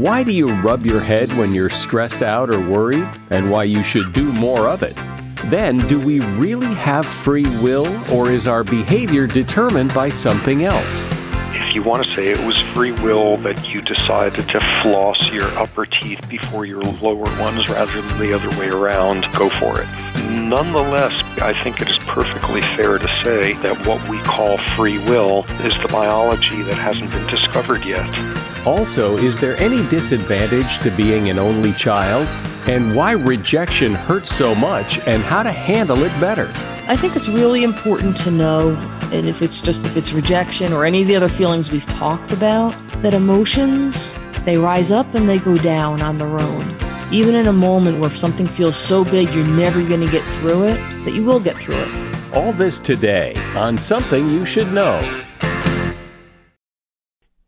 why do you rub your head when you're stressed out or worried, and why you should do more of it? Then, do we really have free will, or is our behavior determined by something else? If you want to say it was free will that you decided to floss your upper teeth before your lower ones rather than the other way around, go for it. Nonetheless, I think it is perfectly fair to say that what we call free will is the biology that hasn't been discovered yet. Also, is there any disadvantage to being an only child? And why rejection hurts so much and how to handle it better? I think it's really important to know, and if it's just if it's rejection or any of the other feelings we've talked about, that emotions they rise up and they go down on their own. Even in a moment where something feels so big you're never going to get through it, that you will get through it. All this today on Something You Should Know.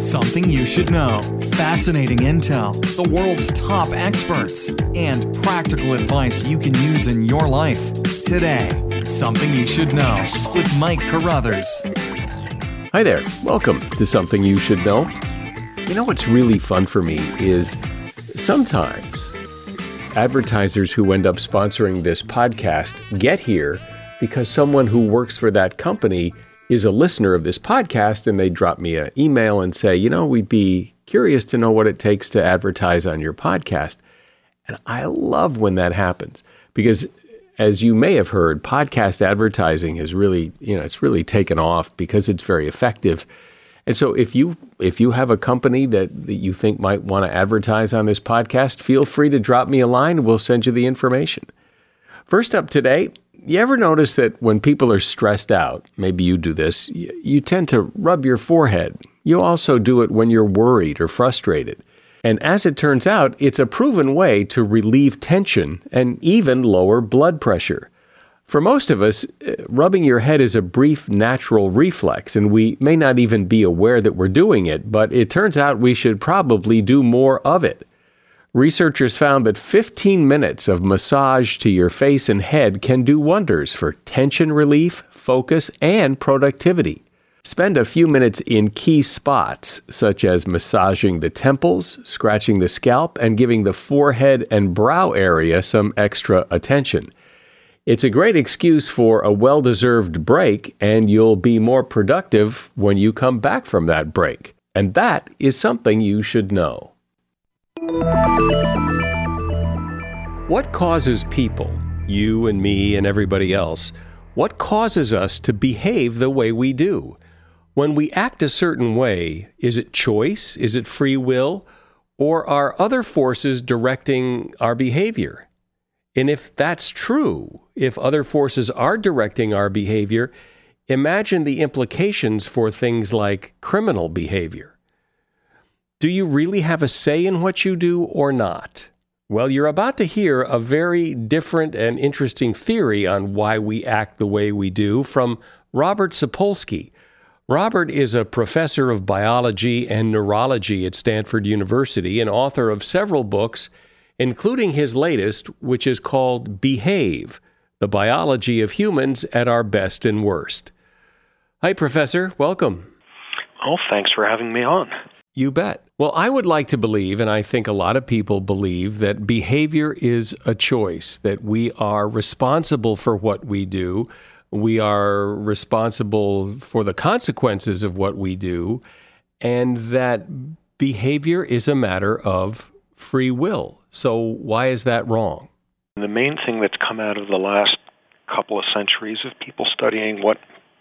Something you should know. Fascinating intel, the world's top experts, and practical advice you can use in your life. Today, Something You Should Know with Mike Carruthers. Hi there. Welcome to Something You Should Know. You know what's really fun for me is sometimes advertisers who end up sponsoring this podcast get here because someone who works for that company is a listener of this podcast and they drop me an email and say, you know, we'd be curious to know what it takes to advertise on your podcast. And I love when that happens because as you may have heard, podcast advertising has really, you know, it's really taken off because it's very effective. And so if you if you have a company that, that you think might want to advertise on this podcast, feel free to drop me a line we'll send you the information. First up today, you ever notice that when people are stressed out, maybe you do this, you, tend to rub your forehead. You also do it when you're worried or frustrated. And as it turns out, it's a proven way to relieve tension and even lower blood pressure. For most of us, uh, rubbing your head is a brief natural reflex, and we may not even be aware that we're doing it, but it turns out we should probably do more of it. Researchers found that 15 minutes of massage to your face and head can do wonders for tension relief, focus, and productivity. Spend a few minutes in key spots, such as massaging the temples, scratching the scalp, and giving the forehead and brow area some extra attention. It's a great excuse for a well deserved break, and you'll be more productive when you come back from that break. And that is something you should know. What causes people, you and me and everybody else, what causes us to behave the way we do? When we act a certain way, is it choice? Is it free will? Or are other forces directing our behavior? And if that's true, if other forces are directing our behavior, imagine the implications for things like criminal behavior. Do you really have a say in what you do or not? Well, you're about to hear a very different and interesting theory on why we act the way we do from Robert Sapolsky, Robert is a professor of biology and neurology at Stanford University and author of several books, including his latest, which is called Behave The Biology of Humans at Our Best and Worst. Hi, Professor. Welcome. Oh, thanks for having me on. You bet. Well, I would like to believe, and I think a lot of people believe, that behavior is a choice, that we are responsible for what we do we are responsible for the consequences of what we do, and that behavior is a matter of free will. So, why is that wrong? The main thing that's come out of the last couple of centuries of people studying what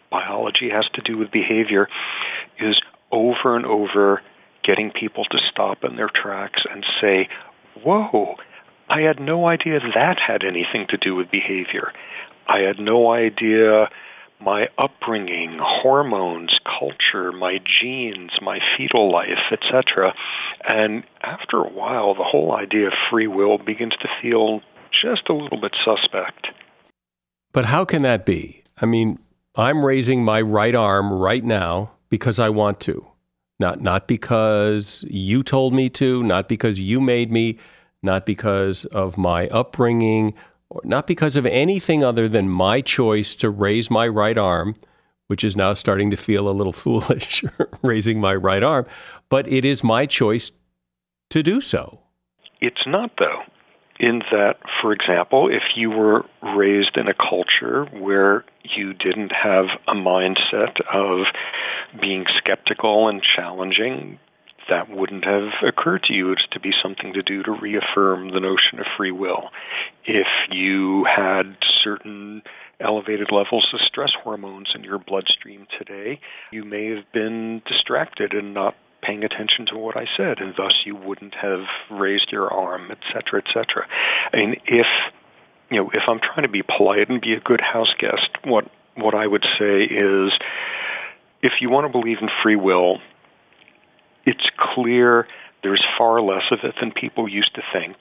biology has to do with behavior is over and over getting people to stop in their tracks and say, Whoa, I had no idea that had anything to do with behavior. I had no idea my upbringing, hormones, culture, my genes, my fetal life, etc. And after a while, the whole idea of free will begins to feel just a little bit suspect. But how can that be? I mean, I'm raising my right arm right now because I want to. Not not because you told me to, not because you made me, not because of my upbringing or not because of anything other than my choice to raise my right arm, which is now starting to feel a little foolish, raising my right arm, but it is my choice to do so. It's not, though, in that, for example, if you were raised in a culture where you didn't have a mindset of being skeptical and challenging, that wouldn't have occurred to you. It's to be something to do to reaffirm the notion of free will. If you had certain elevated levels of stress hormones in your bloodstream today, you may have been distracted and not paying attention to what I said, and thus you wouldn't have raised your arm, et cetera, et cetera. I mean, if you know, if I'm trying to be polite and be a good house guest, what what I would say is, if you want to believe in free will, it's clear there's far less of it than people used to think.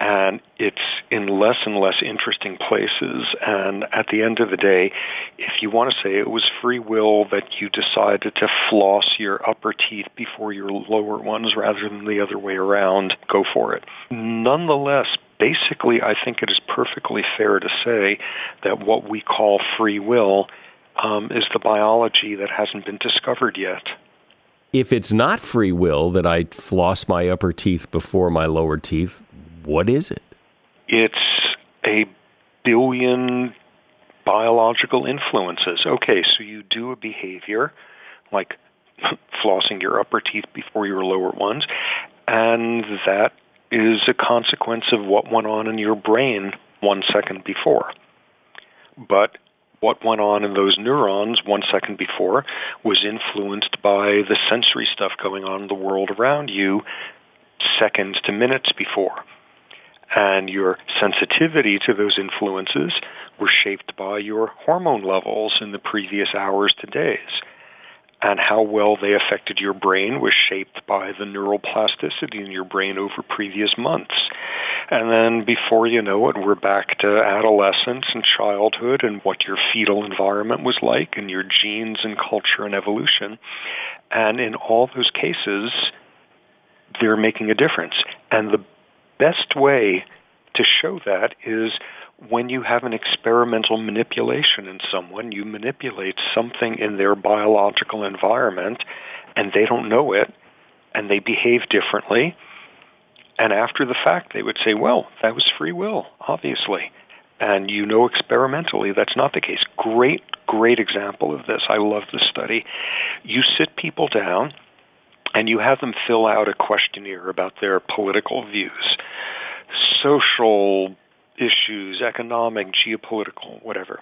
And it's in less and less interesting places. And at the end of the day, if you want to say it was free will that you decided to floss your upper teeth before your lower ones rather than the other way around, go for it. Nonetheless, basically, I think it is perfectly fair to say that what we call free will um, is the biology that hasn't been discovered yet if it's not free will that I floss my upper teeth before my lower teeth, what is it? It's a billion biological influences. Okay, so you do a behavior like flossing your upper teeth before your lower ones, and that is a consequence of what went on in your brain one second before. But what went on in those neurons one second before was influenced by the sensory stuff going on in the world around you seconds to minutes before. And your sensitivity to those influences were shaped by your hormone levels in the previous hours to days and how well they affected your brain was shaped by the neuroplasticity in your brain over previous months. And then before you know it, we're back to adolescence and childhood and what your fetal environment was like and your genes and culture and evolution. And in all those cases, they're making a difference. And the best way to show that is when you have an experimental manipulation in someone, you manipulate something in their biological environment and they don't know it and they behave differently. And after the fact, they would say, well, that was free will, obviously. And you know experimentally that's not the case. Great, great example of this. I love this study. You sit people down and you have them fill out a questionnaire about their political views, social issues, economic, geopolitical, whatever.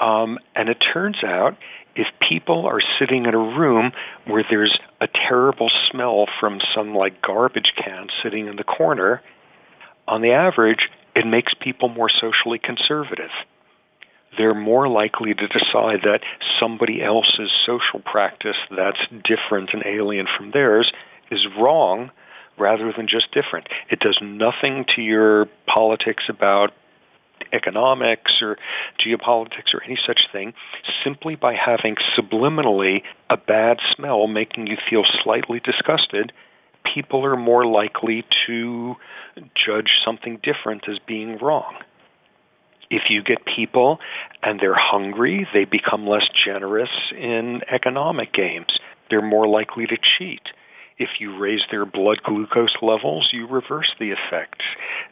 Um, and it turns out if people are sitting in a room where there's a terrible smell from some like garbage can sitting in the corner, on the average, it makes people more socially conservative. They're more likely to decide that somebody else's social practice that's different and alien from theirs is wrong rather than just different. It does nothing to your politics about economics or geopolitics or any such thing simply by having subliminally a bad smell making you feel slightly disgusted people are more likely to judge something different as being wrong if you get people and they're hungry, they become less generous in economic games. They're more likely to cheat. If you raise their blood glucose levels, you reverse the effect.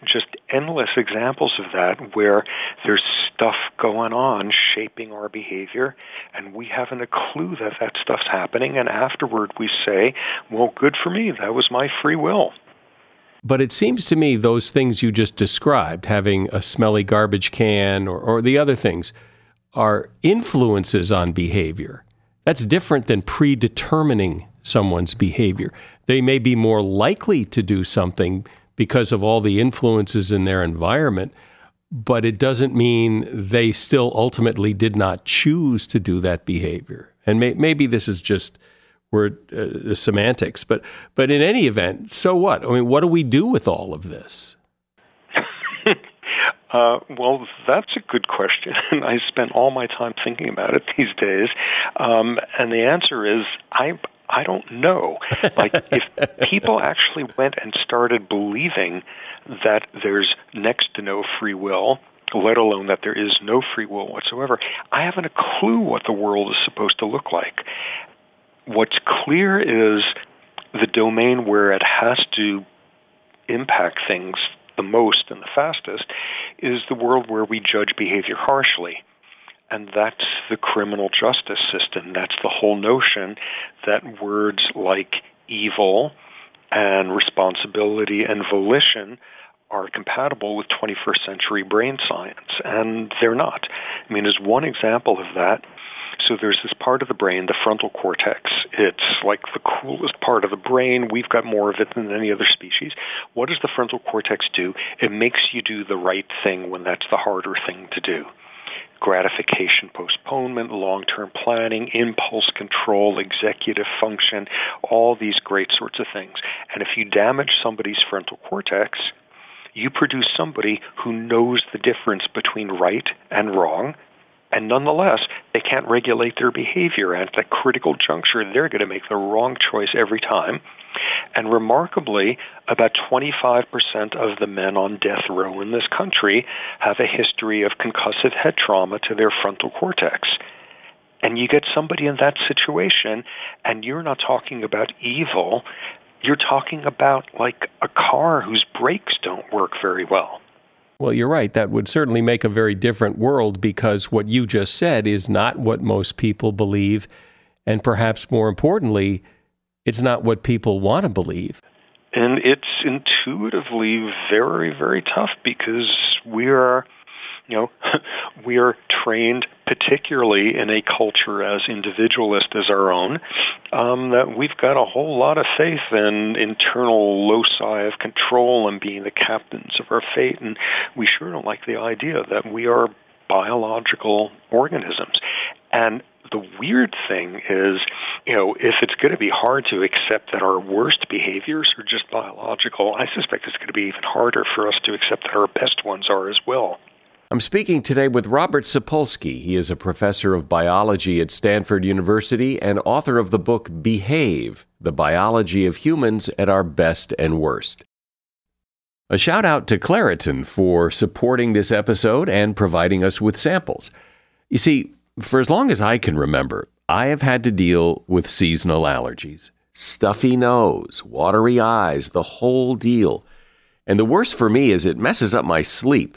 Just endless examples of that where there's stuff going on shaping our behavior and we haven't a clue that that stuff's happening and afterward we say, well, good for me. That was my free will. But it seems to me those things you just described, having a smelly garbage can or, or the other things, are influences on behavior. That's different than predetermining someone's behavior. They may be more likely to do something because of all the influences in their environment, but it doesn't mean they still ultimately did not choose to do that behavior. And may, maybe this is just word uh, semantics. But but in any event, so what? I mean, what do we do with all of this? Uh, well, that's a good question, and I spent all my time thinking about it these days. Um, and the answer is, I I don't know. Like, if people actually went and started believing that there's next to no free will, let alone that there is no free will whatsoever, I haven't a clue what the world is supposed to look like. What's clear is the domain where it has to impact things the most and the fastest is the world where we judge behavior harshly. And that's the criminal justice system. That's the whole notion that words like evil and responsibility and volition are compatible with 21st century brain science, and they're not. I mean, as one example of that, so there's this part of the brain, the frontal cortex. It's like the coolest part of the brain. We've got more of it than any other species. What does the frontal cortex do? It makes you do the right thing when that's the harder thing to do gratification postponement, long-term planning, impulse control, executive function, all these great sorts of things. And if you damage somebody's frontal cortex, you produce somebody who knows the difference between right and wrong, and nonetheless, they can't regulate their behavior. At that critical juncture, they're going to make the wrong choice every time. And remarkably, about 25% of the men on death row in this country have a history of concussive head trauma to their frontal cortex. And you get somebody in that situation, and you're not talking about evil. You're talking about like a car whose brakes don't work very well. Well, you're right. That would certainly make a very different world because what you just said is not what most people believe. And perhaps more importantly, it's not what people want to believe. And it's intuitively very, very tough because we are you know, we are trained, particularly in a culture as individualist as our own, um, that we've got a whole lot of faith in internal loci of control and being the captains of our fate, and we sure don't like the idea that we are biological organisms. And the weird thing is, you know, if it's going to be hard to accept that our worst behaviors are just biological, I suspect it's going to be even harder for us to accept that our best ones are as well. I'm speaking today with Robert Sapolsky. He is a professor of biology at Stanford University and author of the book Behave The Biology of Humans at Our Best and Worst. A shout out to Claritin for supporting this episode and providing us with samples. You see, for as long as I can remember, I have had to deal with seasonal allergies stuffy nose, watery eyes, the whole deal. And the worst for me is it messes up my sleep.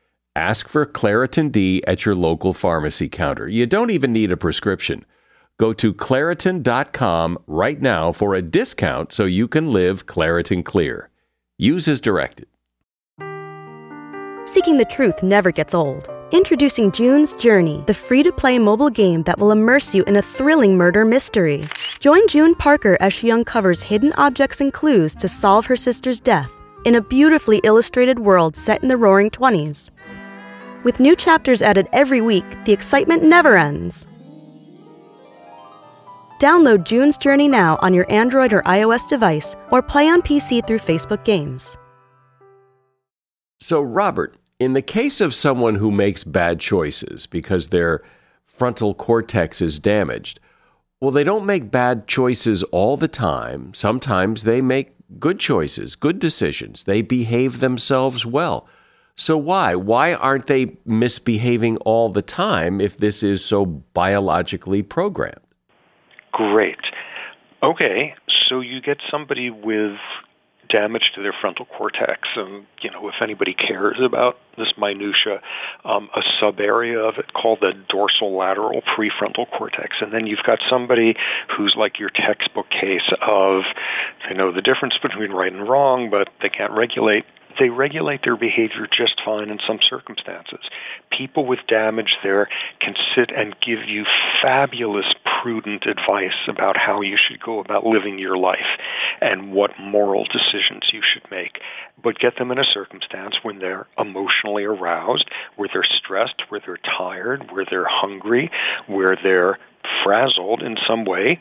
Ask for Claritin D at your local pharmacy counter. You don't even need a prescription. Go to Claritin.com right now for a discount so you can live Claritin Clear. Use as directed. Seeking the truth never gets old. Introducing June's Journey, the free to play mobile game that will immerse you in a thrilling murder mystery. Join June Parker as she uncovers hidden objects and clues to solve her sister's death in a beautifully illustrated world set in the roaring 20s. With new chapters added every week, the excitement never ends. Download June's Journey now on your Android or iOS device or play on PC through Facebook Games. So, Robert, in the case of someone who makes bad choices because their frontal cortex is damaged, well, they don't make bad choices all the time. Sometimes they make good choices, good decisions. They behave themselves well. So why? Why aren't they misbehaving all the time if this is so biologically programmed? Great. Okay, so you get somebody with damage to their frontal cortex, and you know if anybody cares about this minutia, um, a sub area of it called the dorsal lateral prefrontal cortex, and then you've got somebody who's like your textbook case of they know the difference between right and wrong, but they can't regulate they regulate their behavior just fine in some circumstances. People with damage there can sit and give you fabulous, prudent advice about how you should go about living your life and what moral decisions you should make. But get them in a circumstance when they're emotionally aroused, where they're stressed, where they're tired, where they're hungry, where they're frazzled in some way,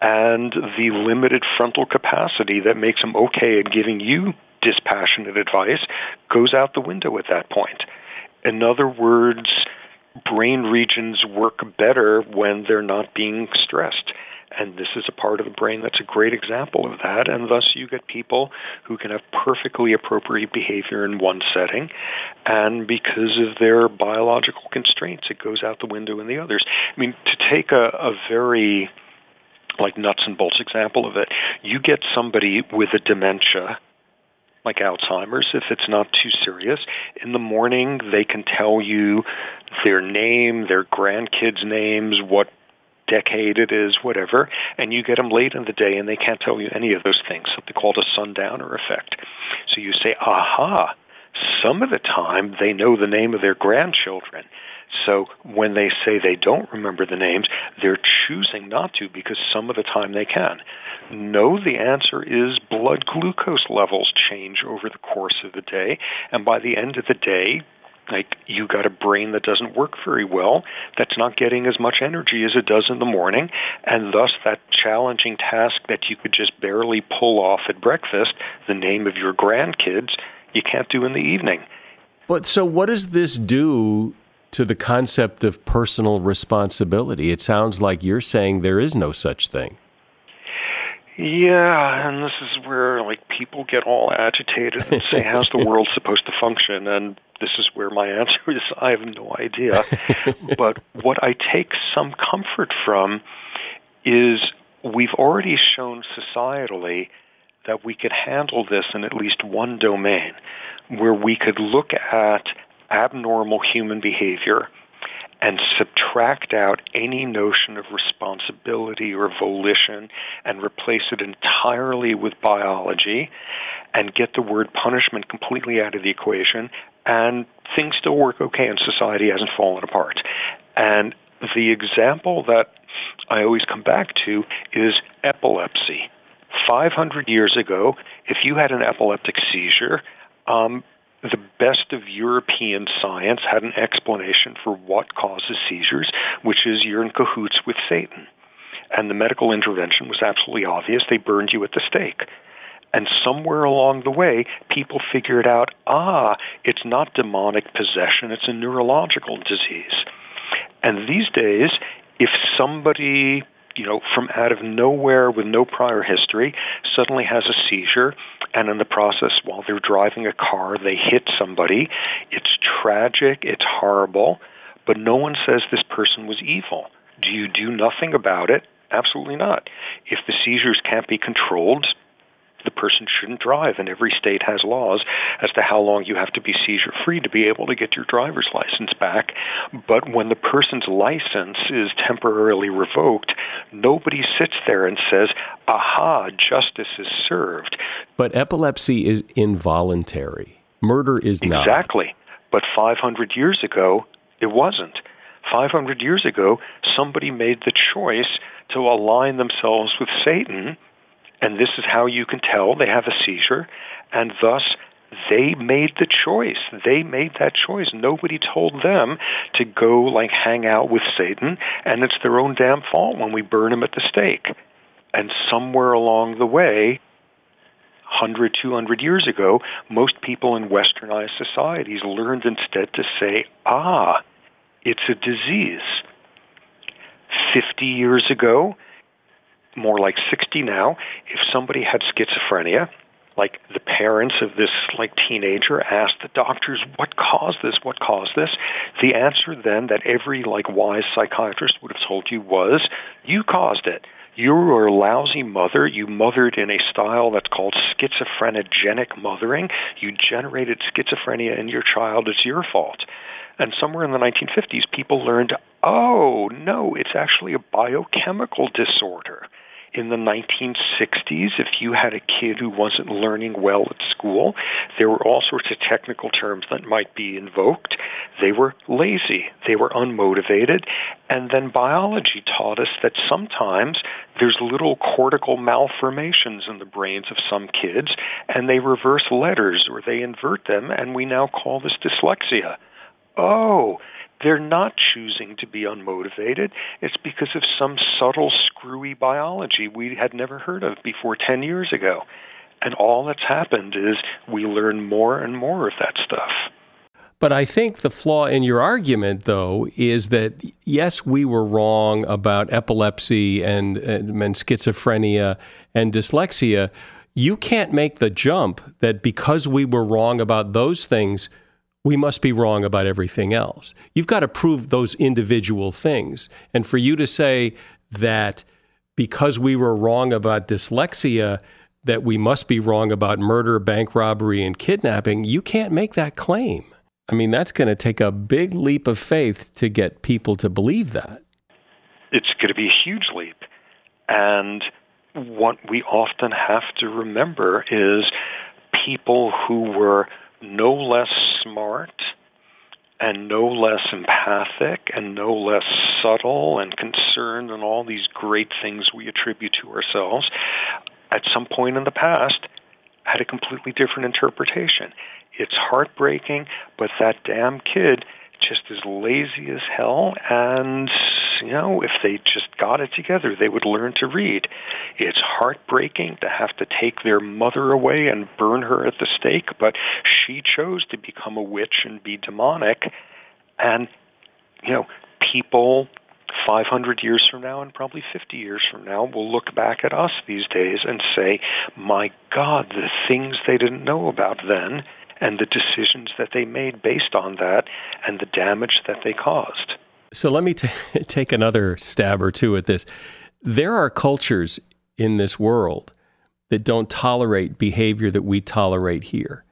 and the limited frontal capacity that makes them okay at giving you dispassionate advice goes out the window at that point. In other words, brain regions work better when they're not being stressed. And this is a part of the brain that's a great example of that. And thus you get people who can have perfectly appropriate behavior in one setting. And because of their biological constraints, it goes out the window in the others. I mean, to take a, a very like nuts and bolts example of it, you get somebody with a dementia like Alzheimer's, if it's not too serious. In the morning, they can tell you their name, their grandkids' names, what decade it is, whatever, and you get them late in the day and they can't tell you any of those things, something called a sundowner effect. So you say, aha, some of the time they know the name of their grandchildren. So when they say they don't remember the names, they're choosing not to because some of the time they can. No, the answer is blood glucose levels change over the course of the day, and by the end of the day, like you got a brain that doesn't work very well, that's not getting as much energy as it does in the morning, and thus that challenging task that you could just barely pull off at breakfast, the name of your grandkids, you can't do in the evening. But so what does this do to the concept of personal responsibility? It sounds like you're saying there is no such thing. Yeah, and this is where like people get all agitated and say, "How's the world supposed to function?" And this is where my answer is, "I have no idea." but what I take some comfort from is we've already shown societally that we could handle this in at least one domain, where we could look at abnormal human behavior and subtract out any notion of responsibility or volition and replace it entirely with biology and get the word punishment completely out of the equation and things still work okay and society hasn't fallen apart. And the example that I always come back to is epilepsy. 500 years ago, if you had an epileptic seizure, um, the best of European science had an explanation for what causes seizures, which is you're in cahoots with Satan. And the medical intervention was absolutely obvious. They burned you at the stake. And somewhere along the way, people figured out, ah, it's not demonic possession, it's a neurological disease. And these days, if somebody you know, from out of nowhere with no prior history, suddenly has a seizure, and in the process, while they're driving a car, they hit somebody. It's tragic, it's horrible, but no one says this person was evil. Do you do nothing about it? Absolutely not. If the seizures can't be controlled, the person shouldn't drive, and every state has laws as to how long you have to be seizure free to be able to get your driver's license back. But when the person's license is temporarily revoked, nobody sits there and says, aha, justice is served. But epilepsy is involuntary. Murder is not. Exactly. But 500 years ago, it wasn't. 500 years ago, somebody made the choice to align themselves with Satan and this is how you can tell they have a seizure, and thus they made the choice. They made that choice. Nobody told them to go like hang out with Satan, and it's their own damn fault when we burn them at the stake. And somewhere along the way, 100, 200 years ago, most people in westernized societies learned instead to say, ah, it's a disease. 50 years ago, more like 60 now, if somebody had schizophrenia, like the parents of this like teenager asked the doctors what caused this? What caused this? The answer then that every like wise psychiatrist would have told you was you caused it. You were a lousy mother. You mothered in a style that's called schizophrenogenic mothering. You generated schizophrenia in your child. It's your fault. And somewhere in the 1950s people learned oh no it's actually a biochemical disorder in the 1960s, if you had a kid who wasn't learning well at school, there were all sorts of technical terms that might be invoked. They were lazy. They were unmotivated. And then biology taught us that sometimes there's little cortical malformations in the brains of some kids, and they reverse letters or they invert them, and we now call this dyslexia. Oh, they're not choosing to be unmotivated. It's because of some subtle, screwy biology we had never heard of before 10 years ago. And all that's happened is we learn more and more of that stuff. But I think the flaw in your argument, though, is that yes, we were wrong about epilepsy and, and, and schizophrenia and dyslexia. You can't make the jump that because we were wrong about those things, we must be wrong about everything else. You've got to prove those individual things. And for you to say that because we were wrong about dyslexia, that we must be wrong about murder, bank robbery, and kidnapping, you can't make that claim. I mean, that's going to take a big leap of faith to get people to believe that. It's going to be a huge leap. And what we often have to remember is people who were no less smart and no less empathic and no less subtle and concerned and all these great things we attribute to ourselves at some point in the past had a completely different interpretation. It's heartbreaking, but that damn kid just as lazy as hell and you know if they just got it together they would learn to read. It's heartbreaking to have to take their mother away and burn her at the stake but she chose to become a witch and be demonic and you know people 500 years from now and probably 50 years from now will look back at us these days and say my god the things they didn't know about then and the decisions that they made based on that and the damage that they caused. So let me t- take another stab or two at this. There are cultures in this world that don't tolerate behavior that we tolerate here.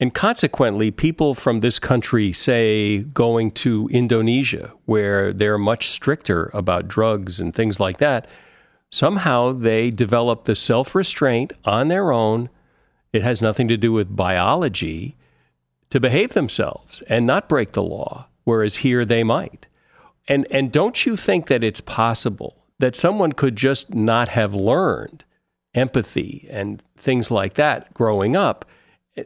And consequently, people from this country, say, going to Indonesia, where they're much stricter about drugs and things like that, somehow they develop the self restraint on their own it has nothing to do with biology to behave themselves and not break the law, whereas here they might. And, and don't you think that it's possible that someone could just not have learned empathy and things like that growing up?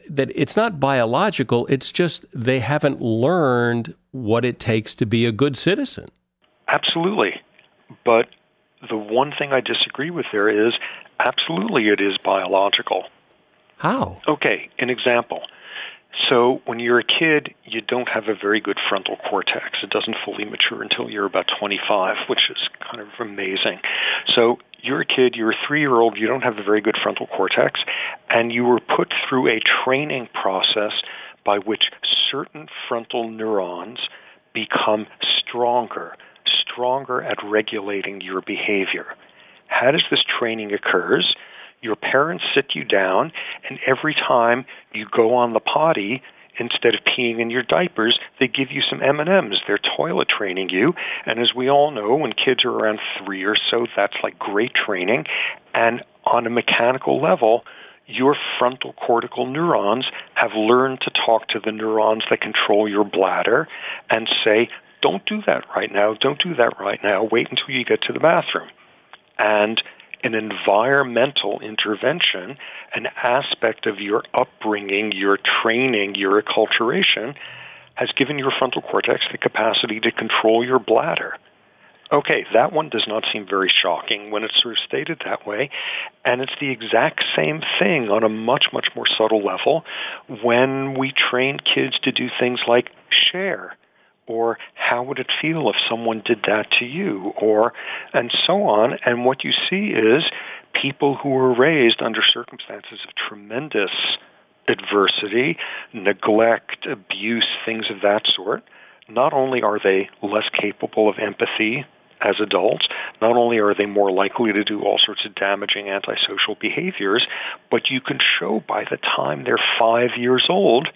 That it's not biological, it's just they haven't learned what it takes to be a good citizen. Absolutely. But the one thing I disagree with there is absolutely it is biological How? Okay, an example. So when you're a kid, you don't have a very good frontal cortex. It doesn't fully mature until you're about 25, which is kind of amazing. So you're a kid, you're a three-year-old, you don't have a very good frontal cortex, and you were put through a training process by which certain frontal neurons become stronger, stronger at regulating your behavior. How does this training occurs? Your parents sit you down, and every time you go on the potty, instead of peeing in your diapers, they give you some M&Ms. They're toilet training you. And as we all know, when kids are around three or so, that's like great training. And on a mechanical level, your frontal cortical neurons have learned to talk to the neurons that control your bladder and say, don't do that right now, don't do that right now, wait until you get to the bathroom. And an environmental intervention, an aspect of your upbringing, your training, your acculturation, has given your frontal cortex the capacity to control your bladder. Okay, that one does not seem very shocking when it's sort of stated that way. And it's the exact same thing on a much, much more subtle level when we train kids to do things like share or how would it feel if someone did that to you or and so on. And what you see is people who were raised under circumstances of tremendous adversity neglect abuse things of that sort. Not only are they less capable of empathy as adults, not only are they more likely to do all sorts of damaging antisocial behaviors, but you can show by the time they're five years old,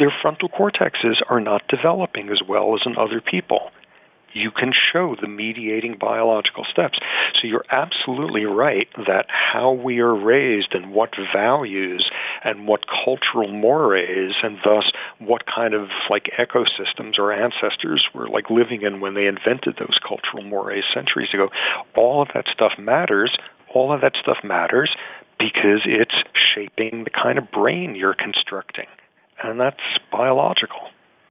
their frontal cortexes are not developing as well as in other people you can show the mediating biological steps. So you're absolutely right that how we are raised and what values and what cultural mores and thus what kind of like ecosystems our ancestors were like living in when they invented those cultural mores centuries ago, all of that stuff matters. All of that stuff matters because it's shaping the kind of brain you're constructing. And that's biological.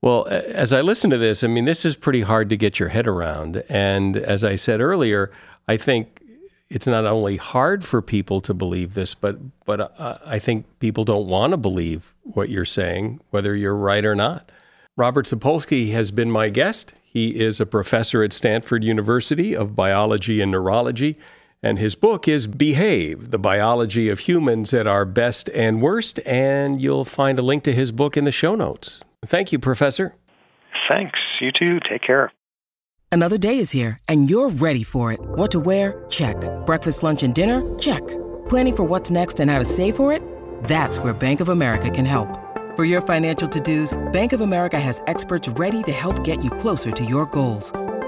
Well, as I listen to this, I mean, this is pretty hard to get your head around. And as I said earlier, I think it's not only hard for people to believe this, but but uh, I think people don't want to believe what you're saying, whether you're right or not. Robert Sapolsky has been my guest. He is a professor at Stanford University of Biology and Neurology, and his book is Behave: The Biology of Humans at Our Best and Worst. And you'll find a link to his book in the show notes. Thank you, Professor. Thanks. You too. Take care. Another day is here, and you're ready for it. What to wear? Check. Breakfast, lunch, and dinner? Check. Planning for what's next and how to save for it? That's where Bank of America can help. For your financial to-dos, Bank of America has experts ready to help get you closer to your goals.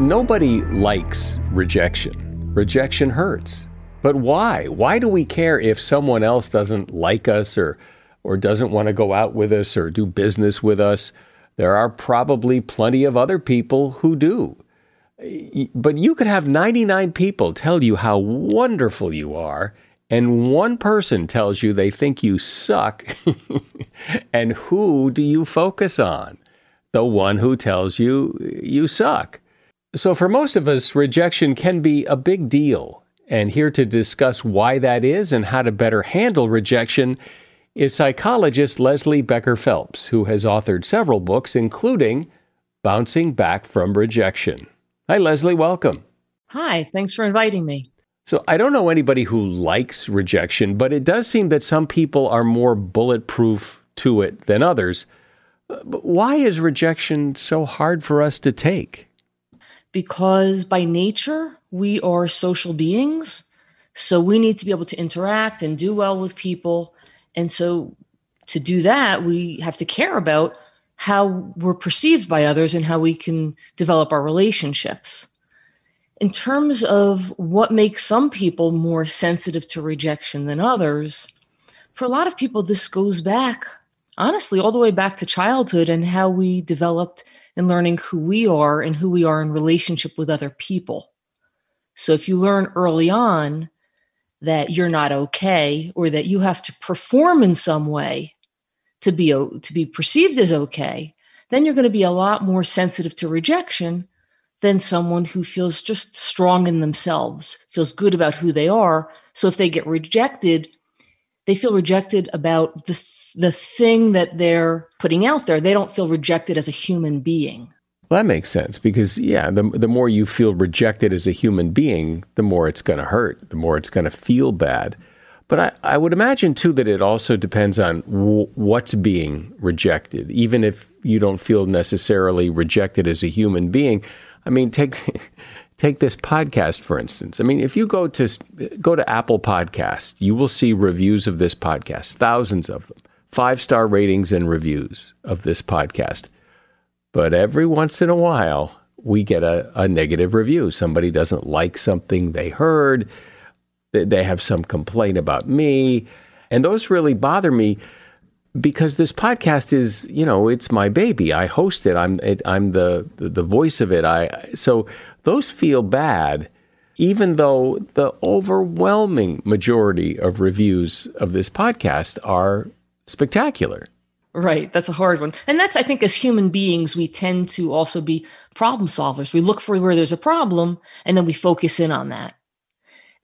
Nobody likes rejection. Rejection hurts. But why? Why do we care if someone else doesn't like us or or doesn't want to go out with us or do business with us? There are probably plenty of other people who do. But you could have 99 people tell you how wonderful you are, and one person tells you they think you suck. and who do you focus on? The one who tells you you suck. So, for most of us, rejection can be a big deal. And here to discuss why that is and how to better handle rejection is psychologist Leslie Becker Phelps, who has authored several books, including Bouncing Back from Rejection. Hi, Leslie, welcome. Hi, thanks for inviting me. So, I don't know anybody who likes rejection, but it does seem that some people are more bulletproof to it than others. But why is rejection so hard for us to take? Because by nature, we are social beings So we need to be able to interact and do well with people. And so to do that, we have to care about how we're perceived by others and how we can develop our relationships. In terms of what makes some people more sensitive to rejection than others, for a lot of people, this goes back, honestly, all the way back to childhood and how we developed in learning who we are and who we are in relationship with other people. So if you learn early on that you're not okay or that you have to perform in some way to be to be perceived as okay, then you're going to be a lot more sensitive to rejection than someone who feels just strong in themselves, feels good about who they are. So if they get rejected, they feel rejected about the the thing that they're putting out there. They don't feel rejected as a human being. Well, that makes sense because, yeah, the, the more you feel rejected as a human being, the more it's going to hurt, the more it's going to feel bad. But I, I would imagine, too, that it also depends on w- what's being rejected. Even if you don't feel necessarily rejected as a human being, I mean, take. Take this podcast for instance. I mean, if you go to go to Apple Podcast, you will see reviews of this podcast, thousands of them, five star ratings and reviews of this podcast. But every once in a while, we get a, a negative review. Somebody doesn't like something they heard, they have some complaint about me. And those really bother me because this podcast is, you know, it's my baby. I host it. I'm it, I'm the, the the voice of it. I so those feel bad even though the overwhelming majority of reviews of this podcast are spectacular. Right. That's a hard one. And that's, I think, as human beings, we tend to also be problem solvers. We look for where there's a problem and then we focus in on that.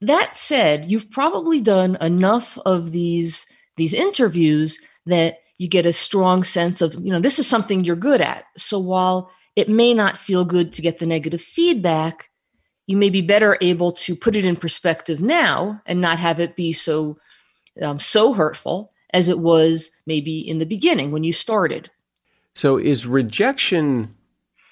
That said, you've probably done enough of these, these interviews that you get a strong sense of, you know, this is something you're good at. So while it may not feel good to get the negative feedback, you may be better able to put it in perspective now and not have it be so um, so hurtful as it was maybe in the beginning when you started. So, is rejection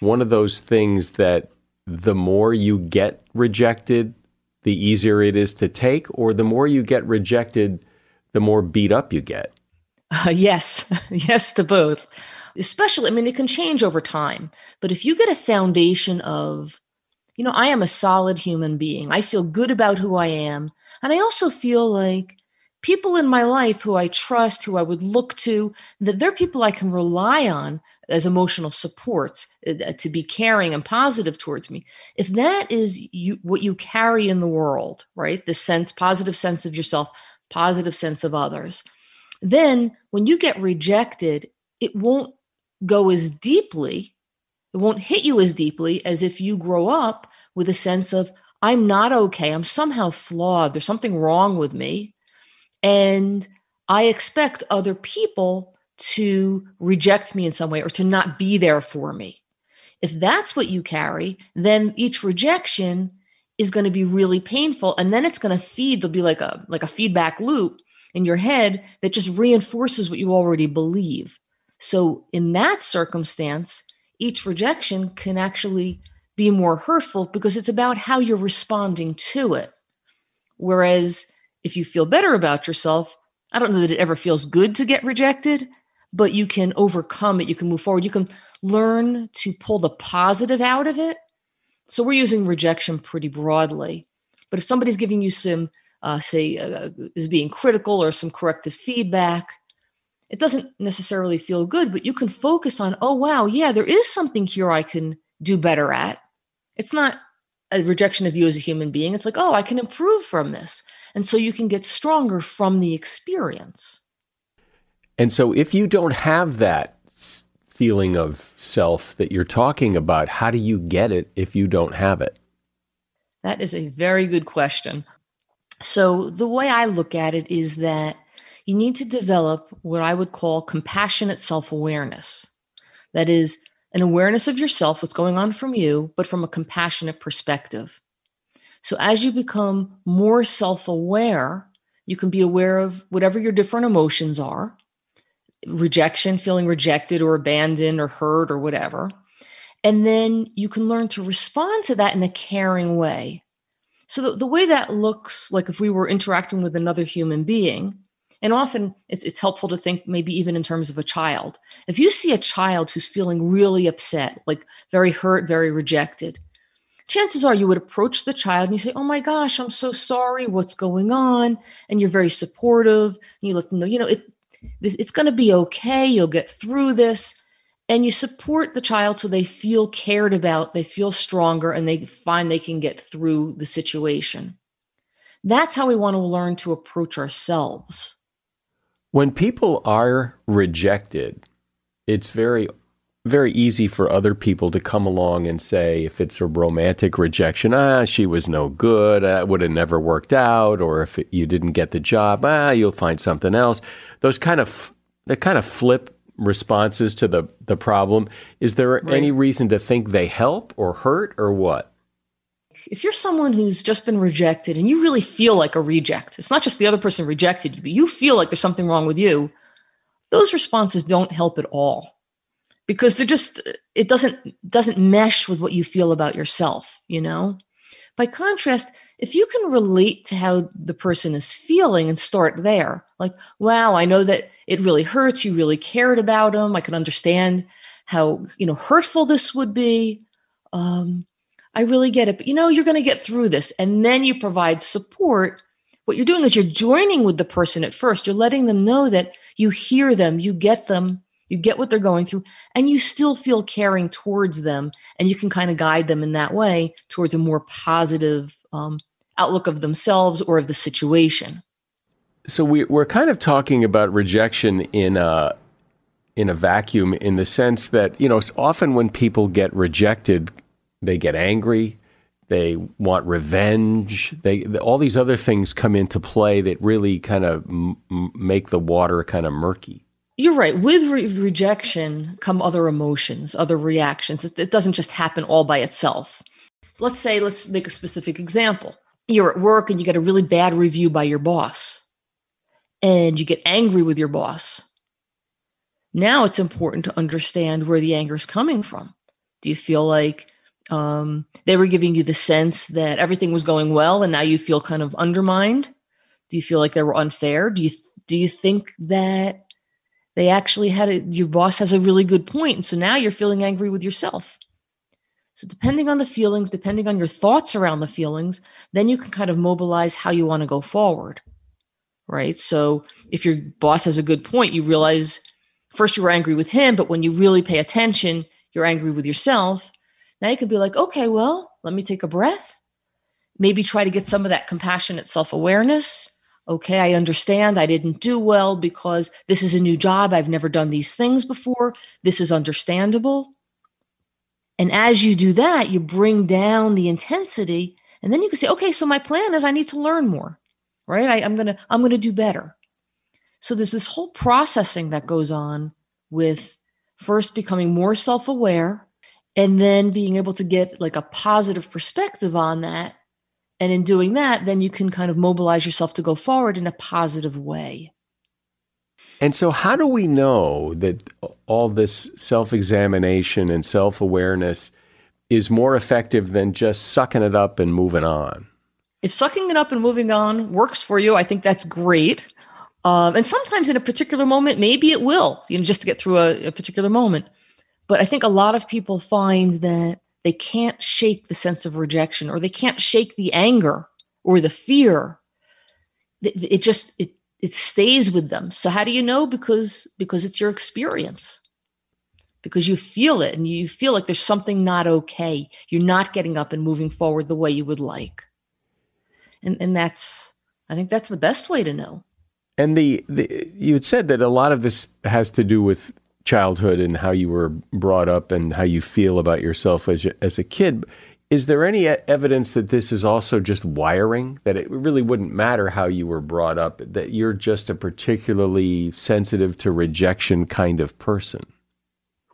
one of those things that the more you get rejected, the easier it is to take, or the more you get rejected, the more beat up you get? Uh, yes, yes to both. Especially, I mean, it can change over time, but if you get a foundation of, you know, I am a solid human being, I feel good about who I am, and I also feel like people in my life who I trust, who I would look to, that they're people I can rely on as emotional supports uh, to be caring and positive towards me. If that is you, what you carry in the world, right? The sense, positive sense of yourself, positive sense of others, then when you get rejected, it won't go as deeply, it won't hit you as deeply as if you grow up with a sense of, I'm not okay. I'm somehow flawed. There's something wrong with me and I expect other people to reject me in some way or to not be there for me. If that's what you carry, then each rejection is going to be really painful and then it's going to feed there'll be like a like a feedback loop in your head that just reinforces what you already believe. So in that circumstance, each rejection can actually be more hurtful because it's about how you're responding to it. Whereas if you feel better about yourself, I don't know that it ever feels good to get rejected, but you can overcome it. You can move forward. You can learn to pull the positive out of it. So we're using rejection pretty broadly. But if somebody's giving you some, uh, say, uh, is being critical or some corrective feedback, it doesn't necessarily feel good, but you can focus on, oh, wow, yeah, there is something here I can do better at. It's not a rejection of you as a human being. It's like, oh, I can improve from this. And so you can get stronger from the experience. And so if you don't have that feeling of self that you're talking about, how do you get it if you don't have it? That is a very good question. So the way I look at it is that you need to develop what I would call compassionate self awareness. That is, an awareness of yourself, what's going on from you, but from a compassionate perspective. So as you become more self aware, you can be aware of whatever your different emotions are rejection, feeling rejected or abandoned or hurt or whatever. And then you can learn to respond to that in a caring way. So the, the way that looks like if we were interacting with another human being, and often it's, it's helpful to think maybe even in terms of a child. If you see a child who's feeling really upset, like very hurt, very rejected, chances are you would approach the child and you say, Oh my gosh, I'm so sorry. What's going on? And you're very supportive. And you let them know, you know, it, this, it's going to be okay. You'll get through this. And you support the child so they feel cared about, they feel stronger, and they find they can get through the situation. That's how we want to learn to approach ourselves. When people are rejected, it's very very easy for other people to come along and say if it's a romantic rejection ah she was no good that uh, would have never worked out or if it, you didn't get the job ah you'll find something else. Those kind of the kind of flip responses to the the problem. Is there right. any reason to think they help or hurt or what if you're someone who's just been rejected and you really feel like a reject it's not just the other person rejected you but you feel like there's something wrong with you those responses don't help at all because they're just it doesn't doesn't mesh with what you feel about yourself you know? By contrast if you can relate to how the person is feeling and start there like wow i know that it really hurts you really cared about them i can understand how you know hurtful this would be um, i really get it but you know you're going to get through this and then you provide support what you're doing is you're joining with the person at first you're letting them know that you hear them you get them you get what they're going through, and you still feel caring towards them. And you can kind of guide them in that way towards a more positive um, outlook of themselves or of the situation. So we, we're kind of talking about rejection in a in a vacuum, in the sense that you know often when people get rejected, they get angry, they want revenge, they all these other things come into play that really kind of m- make the water kind of murky. You're right. With re- rejection come other emotions, other reactions. It, it doesn't just happen all by itself. So let's say, let's make a specific example. You're at work and you get a really bad review by your boss, and you get angry with your boss. Now it's important to understand where the anger is coming from. Do you feel like um, they were giving you the sense that everything was going well, and now you feel kind of undermined? Do you feel like they were unfair? Do you do you think that they actually had it your boss has a really good point and so now you're feeling angry with yourself so depending on the feelings depending on your thoughts around the feelings then you can kind of mobilize how you want to go forward right so if your boss has a good point you realize first you were angry with him but when you really pay attention you're angry with yourself now you can be like okay well let me take a breath maybe try to get some of that compassionate self-awareness okay, I understand I didn't do well because this is a new job. I've never done these things before. This is understandable. And as you do that, you bring down the intensity. And then you can say, okay, so my plan is I need to learn more, right? I, am going to, I'm going to do better. So there's this whole processing that goes on with first becoming more self aware and then being able to get like a positive perspective on that and in doing that, then you can kind of mobilize yourself to go forward in a positive way. And so, how do we know that all this self examination and self awareness is more effective than just sucking it up and moving on? If sucking it up and moving on works for you, I think that's great. Um, and sometimes in a particular moment, maybe it will, you know, just to get through a, a particular moment. But I think a lot of people find that they can't shake the sense of rejection or they can't shake the anger or the fear. It, it just it it stays with them. So how do you know? Because because it's your experience. Because you feel it and you feel like there's something not okay. You're not getting up and moving forward the way you would like. And and that's i think that's the best way to know. And the, the you had said that a lot of this has to do with childhood and how you were brought up and how you feel about yourself as, as a kid. Is there any evidence that this is also just wiring, that it really wouldn't matter how you were brought up, that you're just a particularly sensitive to rejection kind of person?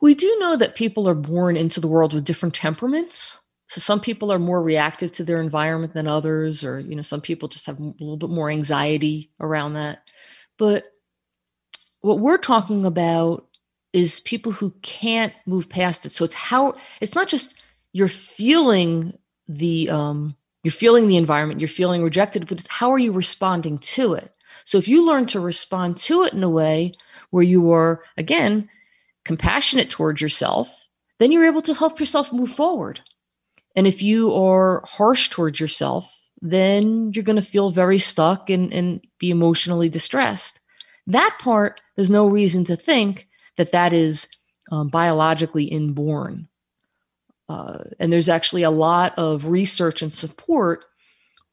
We do know that people are born into the world with different temperaments. So some people are more reactive to their environment than others, or you know, some people just have a little bit more anxiety around that. But what we're talking about is people who can't move past it. So it's how it's not just you're feeling the um you're feeling the environment, you're feeling rejected, but how are you responding to it? So if you learn to respond to it in a way where you are, again, compassionate towards yourself, then you're able to help yourself move forward. And if you are harsh towards yourself, then you're going to feel very stuck and, and be emotionally distressed. That part, there's no reason to think that that is um, biologically inborn. Uh, and there's actually a lot of research and support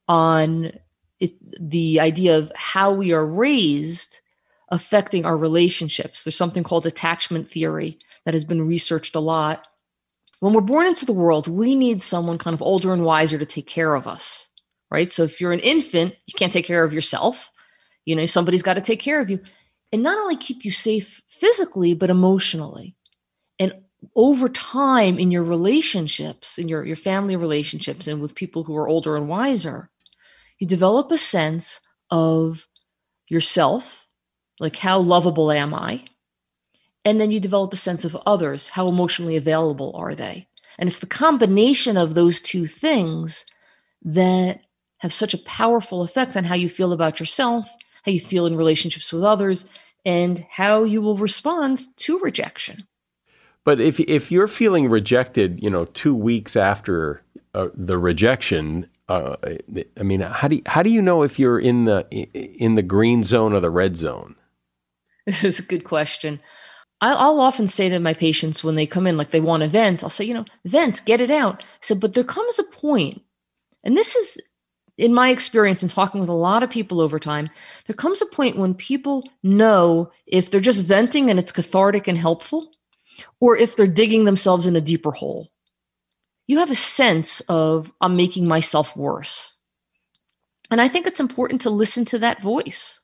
on it, the idea of how we are raised affecting our relationships. There's something called attachment theory that has been researched a lot. When we're born into the world, we need someone kind of older and wiser to take care of us, right? So if you're an infant, you can't take care of yourself. You know, somebody's got to take care of you and not only keep you safe physically, but emotionally. And over time in your relationships, in your, your family relationships, and with people who are older and wiser, you develop a sense of yourself, like how lovable am I? And then you develop a sense of others, how emotionally available are they? And it's the combination of those two things that have such a powerful effect on how you feel about yourself, how you feel in relationships with others, and how you will respond to rejection. But if if you're feeling rejected, you know, two weeks after uh, the rejection, uh, I mean, how do you, how do you know if you're in the in the green zone or the red zone? This is a good question. I'll, I'll often say to my patients when they come in, like they want to vent, I'll say, you know, vent, get it out. I said, but there comes a point, and this is in my experience in talking with a lot of people over time, there comes a point when people know if they're just venting and it's cathartic and helpful, or if they're digging themselves in a deeper hole. You have a sense of, I'm making myself worse. And I think it's important to listen to that voice.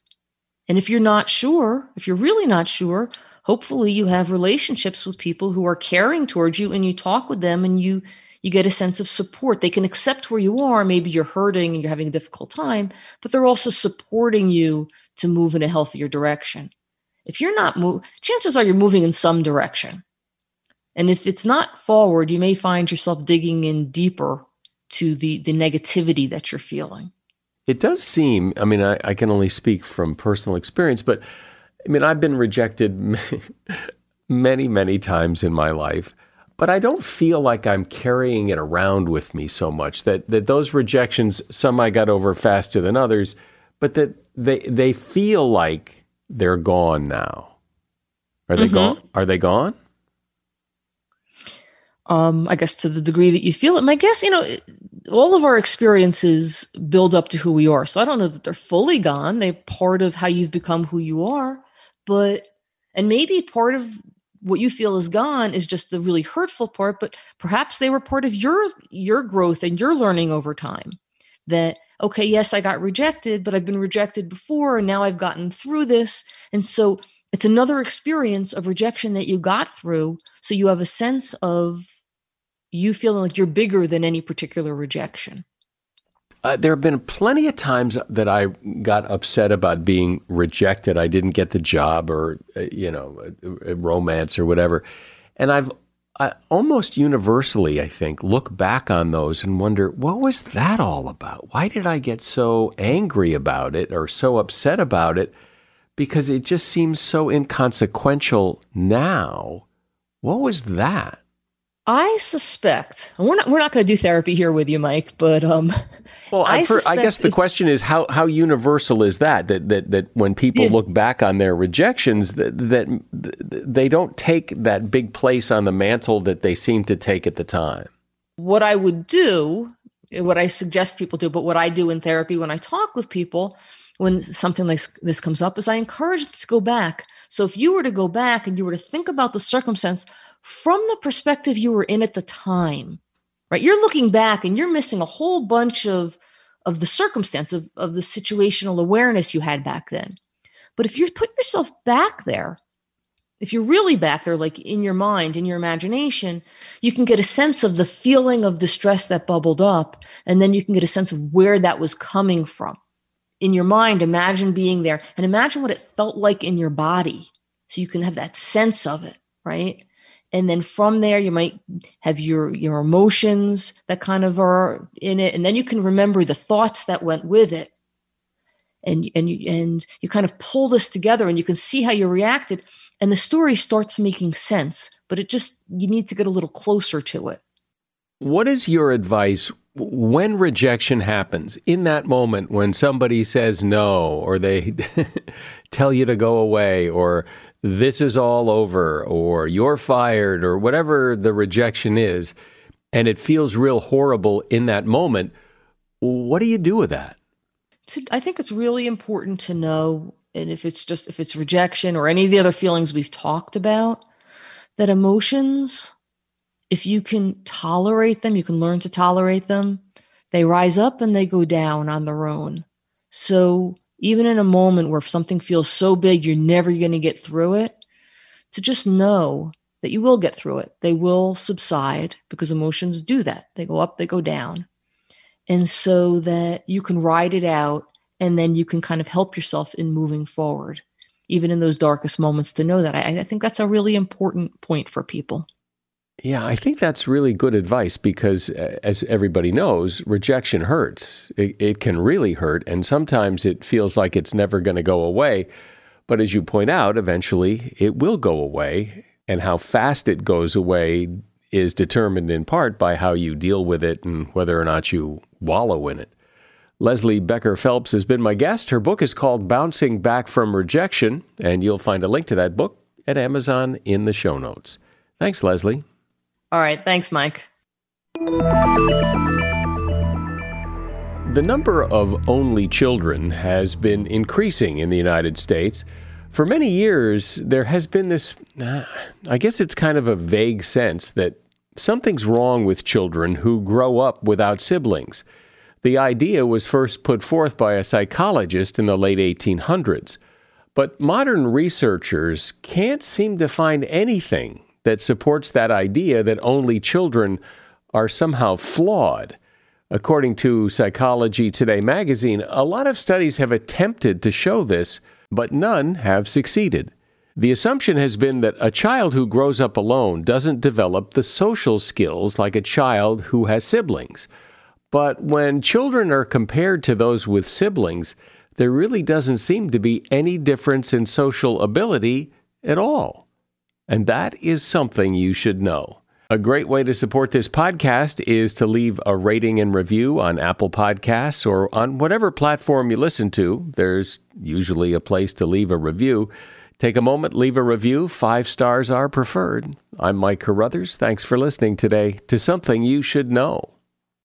And if you're not sure, if you're really not sure, hopefully you have relationships with people who are caring towards you and you talk with them and you you get a sense of support. They can accept where you are. Maybe you're hurting and you're having a difficult time, but they're also supporting you to move in a healthier direction. If you're not move, chances are you're moving in some direction. And if it's not forward, you may find yourself digging in deeper to the the negativity that you're feeling. It does seem, I mean, I, I can only speak from personal experience, but I mean, I've been rejected many, many times in my life but I don't feel like I'm carrying it around with me so much that, that those rejections, some I got over faster than others, but that they they feel like they're gone now. Are they mm-hmm. gone? Are they gone? Um, I guess to the degree that you feel it. My guess, you know, all of our experiences build up to who we are. So I don't know that they're fully gone. They're part of how you've become who you are. But and maybe part of what you feel is gone is just the really hurtful part but perhaps they were part of your your growth and your learning over time. That okay yes i got rejected but i've been rejected before and now i've gotten through this. And so it's another experience of rejection that you got through. So you have a sense of you feeling like you're bigger than any particular rejection uh, there have been plenty of times that I got upset about being rejected. I didn't get the job, or uh, you know, a, a romance or whatever. And I've I almost universally, I think, look back on those and wonder what was that all about? Why did I get so angry about it or so upset about it? Because it just seems so inconsequential now. What was that? I suspect we're not we're not going to do therapy here with you, Mike. But um, well, I, for, I guess the question is how how universal is that that that that when people yeah. look back on their rejections that that they don't take that big place on the mantle that they seem to take at the time. What I would do, what I suggest people do, but what I do in therapy when I talk with people when something like this comes up is I encourage them to go back. So if you were to go back and you were to think about the circumstance from the perspective you were in at the time, right? You're looking back and you're missing a whole bunch of of the circumstance of, of the situational awareness you had back then. But if you put yourself back there, if you're really back there, like in your mind, in your imagination, you can get a sense of the feeling of distress that bubbled up. And then you can get a sense of where that was coming from. In your mind, imagine being there and imagine what it felt like in your body. So you can have that sense of it, right? And then from there you might have your your emotions that kind of are in it. And then you can remember the thoughts that went with it. And and you and you kind of pull this together and you can see how you reacted. And the story starts making sense but it just you need to get a little closer to it. What is your advice when rejection happens? In that moment when somebody says no or they tell you to go away or this is all over or you're fired or whatever the rejection is and it feels real horrible in that moment what do you do with that? I think it's really important to know and if it's just if it's rejection or any of the other feelings we've talked about that emotions if you can tolerate them you can learn to tolerate them they rise up and they go down on their own. So even in a moment where something feels so big you're never going to get through it, to just know that you will get through it. They will subside because emotions do that. They go up, they go down. And so that you can ride it out and then you can kind of help yourself in moving forward, even in those darkest moments to know that. I, I think that's a really important point for people. Yeah, I think that's really good advice because, uh, as everybody knows, rejection hurts. It, it can really hurt, and sometimes it feels like it's never going to go away. But as you point out, eventually it will go away, and how fast it goes away is determined in part by how you deal with it and whether or not you wallow in it. Leslie Becker Phelps has been my guest. Her book is called Bouncing Back from Rejection, and you'll find a link to that book at Amazon in the show notes. Thanks, Leslie. All right. Thanks, Mike. The number of only children has been increasing in the United States. For many years, there has been this, uh, I guess it's kind of a vague sense that something's wrong with children who grow up without siblings. The idea was first put forth by a psychologist in the late 1800s. But modern researchers can't seem to find anything that supports that idea that only children are somehow flawed. According to Psychology Today magazine, a lot of studies have attempted to show this, but none have succeeded. The assumption has been that a child who grows up alone doesn't develop the social skills like a child who has siblings. But when children are compared to those with siblings, there really doesn't seem to be any difference in social ability at all. And that is something you should know. A great way to support this podcast is to leave a rating and review on Apple Podcasts or on whatever platform you listen to. There's usually a place to leave a review. Take a moment, leave a review. Five stars are preferred. I'm Mike Carruthers. Thanks for listening today to Something You Should Know.